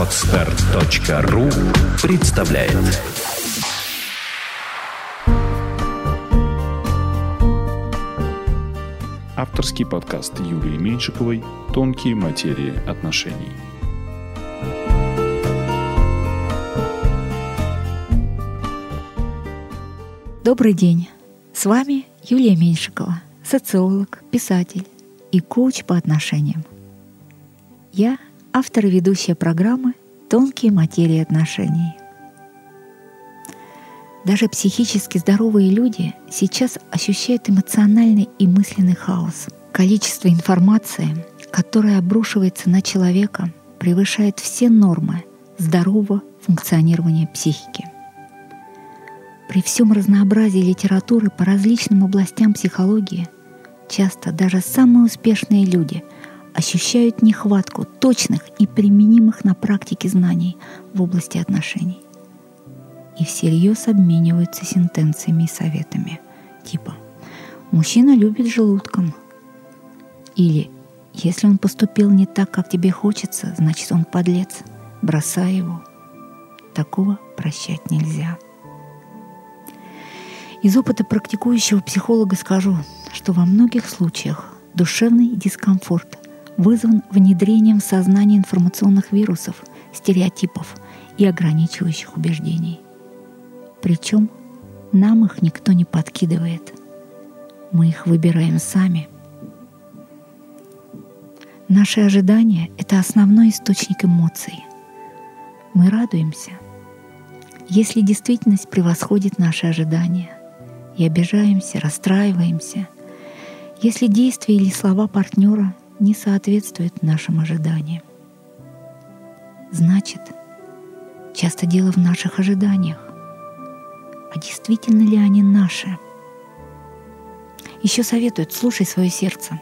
Отстар.ру представляет Авторский подкаст Юлии Меньшиковой «Тонкие материи отношений». Добрый день! С вами Юлия Меньшикова, социолог, писатель и коуч по отношениям. Я автор и ведущая программы «Тонкие материи отношений». Даже психически здоровые люди сейчас ощущают эмоциональный и мысленный хаос. Количество информации, которое обрушивается на человека, превышает все нормы здорового функционирования психики. При всем разнообразии литературы по различным областям психологии часто даже самые успешные люди ощущают нехватку точных и применимых на практике знаний в области отношений. И всерьез обмениваются сентенциями и советами, типа «мужчина любит желудком» или «если он поступил не так, как тебе хочется, значит он подлец, бросай его». Такого прощать нельзя. Из опыта практикующего психолога скажу, что во многих случаях душевный дискомфорт вызван внедрением в сознание информационных вирусов, стереотипов и ограничивающих убеждений. Причем нам их никто не подкидывает. Мы их выбираем сами. Наши ожидания — это основной источник эмоций. Мы радуемся, если действительность превосходит наши ожидания — и обижаемся, расстраиваемся, если действия или слова партнера не соответствуют нашим ожиданиям. Значит, часто дело в наших ожиданиях. А действительно ли они наши? Еще советуют, слушай свое сердце.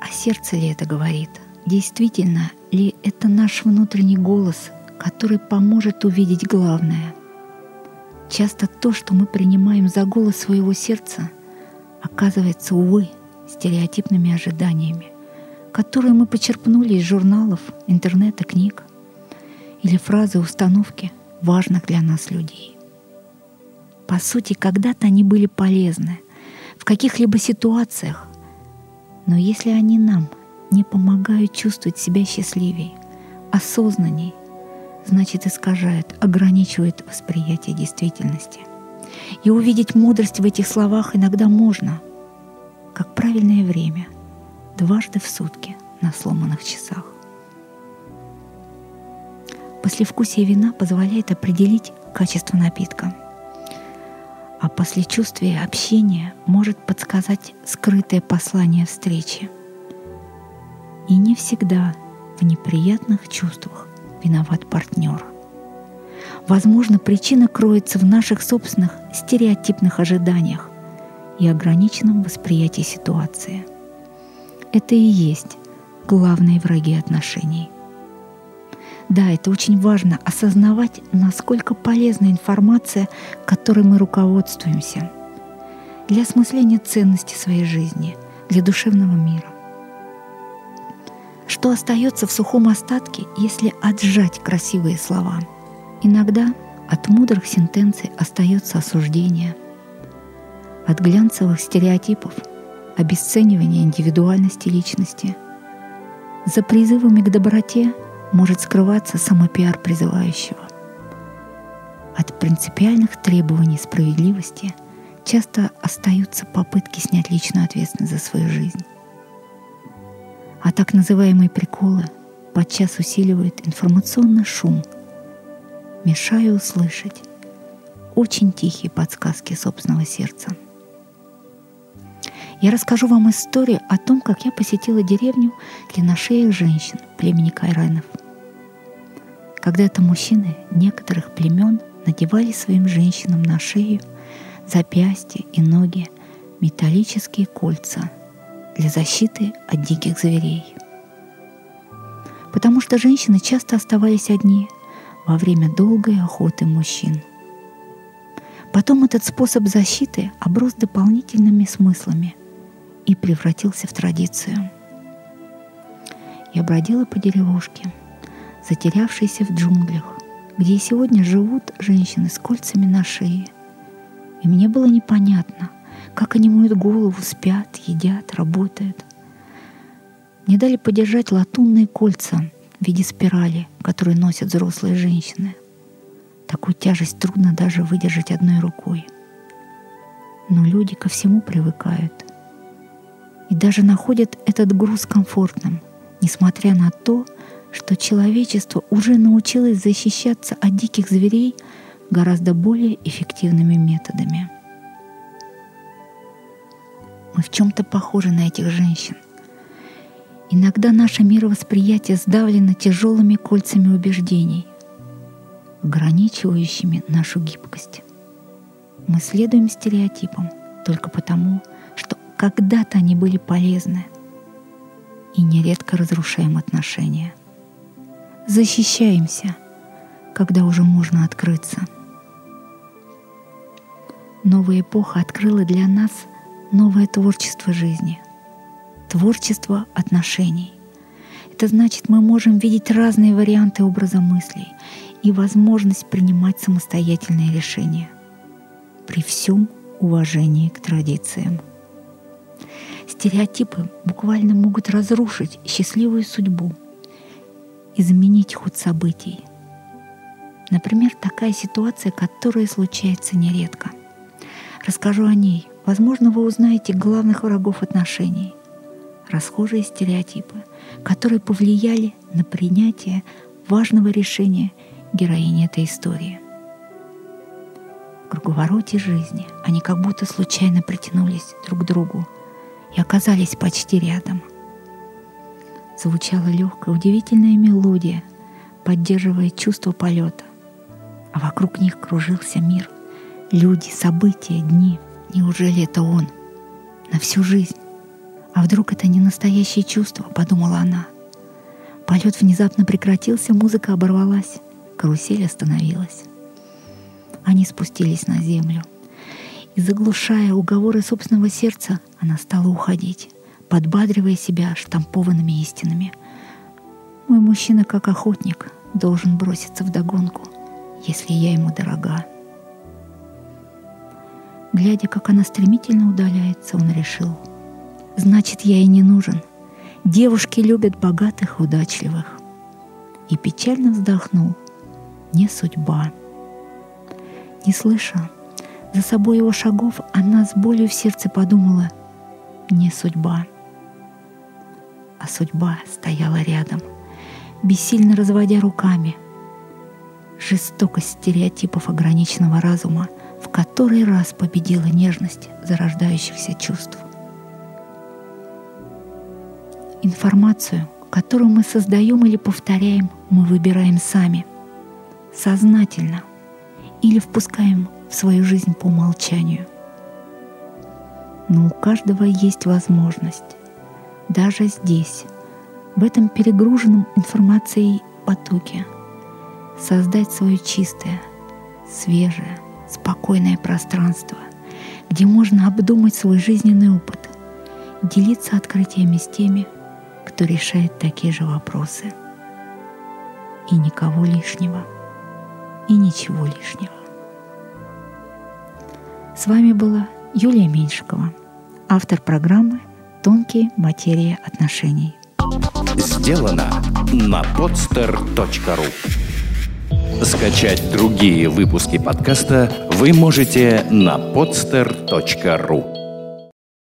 А сердце ли это говорит? Действительно ли это наш внутренний голос, который поможет увидеть главное – Часто то, что мы принимаем за голос своего сердца, оказывается, увы, стереотипными ожиданиями, которые мы почерпнули из журналов, интернета, книг или фразы установки важных для нас людей. По сути, когда-то они были полезны в каких-либо ситуациях, но если они нам не помогают чувствовать себя счастливее, осознанней – значит искажает, ограничивает восприятие действительности. И увидеть мудрость в этих словах иногда можно, как правильное время, дважды в сутки на сломанных часах. Послевкусие вина позволяет определить качество напитка, а послечувствие общения может подсказать скрытое послание встречи. И не всегда в неприятных чувствах виноват партнер. Возможно, причина кроется в наших собственных стереотипных ожиданиях и ограниченном восприятии ситуации. Это и есть главные враги отношений. Да, это очень важно осознавать, насколько полезна информация, которой мы руководствуемся для осмысления ценности своей жизни, для душевного мира. Что остается в сухом остатке, если отжать красивые слова? Иногда от мудрых сентенций остается осуждение. От глянцевых стереотипов – обесценивание индивидуальности личности. За призывами к доброте может скрываться самопиар призывающего. От принципиальных требований справедливости часто остаются попытки снять личную ответственность за свою жизнь. А так называемые приколы подчас усиливают информационный шум, мешая услышать очень тихие подсказки собственного сердца. Я расскажу вам историю о том, как я посетила деревню длинношеих женщин племени Кайренов. Когда-то мужчины некоторых племен надевали своим женщинам на шею, запястья и ноги металлические кольца – для защиты от диких зверей. Потому что женщины часто оставались одни во время долгой охоты мужчин. Потом этот способ защиты оброс дополнительными смыслами и превратился в традицию. Я бродила по деревушке, затерявшиеся в джунглях, где сегодня живут женщины с кольцами на шее. И мне было непонятно, как они моют голову, спят, едят, работают. Мне дали подержать латунные кольца в виде спирали, которые носят взрослые женщины. Такую тяжесть трудно даже выдержать одной рукой. Но люди ко всему привыкают и даже находят этот груз комфортным, несмотря на то, что человечество уже научилось защищаться от диких зверей гораздо более эффективными методами. Мы в чем-то похожи на этих женщин. Иногда наше мировосприятие сдавлено тяжелыми кольцами убеждений, ограничивающими нашу гибкость. Мы следуем стереотипам только потому, что когда-то они были полезны и нередко разрушаем отношения. Защищаемся, когда уже можно открыться. Новая эпоха открыла для нас новое творчество жизни, творчество отношений. Это значит, мы можем видеть разные варианты образа мыслей и возможность принимать самостоятельные решения при всем уважении к традициям. Стереотипы буквально могут разрушить счастливую судьбу, изменить ход событий. Например, такая ситуация, которая случается нередко. Расскажу о ней. Возможно, вы узнаете главных врагов отношений. Расхожие стереотипы, которые повлияли на принятие важного решения героини этой истории – в круговороте жизни они как будто случайно притянулись друг к другу и оказались почти рядом. Звучала легкая, удивительная мелодия, поддерживая чувство полета, а вокруг них кружился мир, люди, события, дни. Неужели это он? На всю жизнь. А вдруг это не настоящее чувство, подумала она. Полет внезапно прекратился, музыка оборвалась, карусель остановилась они спустились на землю. И заглушая уговоры собственного сердца, она стала уходить, подбадривая себя штампованными истинами. Мой мужчина, как охотник, должен броситься в догонку, если я ему дорога. Глядя, как она стремительно удаляется, он решил, значит, я и не нужен. Девушки любят богатых и удачливых. И печально вздохнул. Не судьба. Не слыша за собой его шагов, она с болью в сердце подумала «Не судьба». А судьба стояла рядом, бессильно разводя руками. Жестокость стереотипов ограниченного разума в который раз победила нежность зарождающихся чувств. Информацию, которую мы создаем или повторяем, мы выбираем сами, сознательно – или впускаем в свою жизнь по умолчанию. Но у каждого есть возможность, даже здесь, в этом перегруженном информацией потоке, создать свое чистое, свежее, спокойное пространство, где можно обдумать свой жизненный опыт, делиться открытиями с теми, кто решает такие же вопросы. И никого лишнего – и ничего лишнего. С вами была Юлия Меньшикова, автор программы «Тонкие материи отношений». Сделано на podster.ru Скачать другие выпуски подкаста вы можете на podster.ru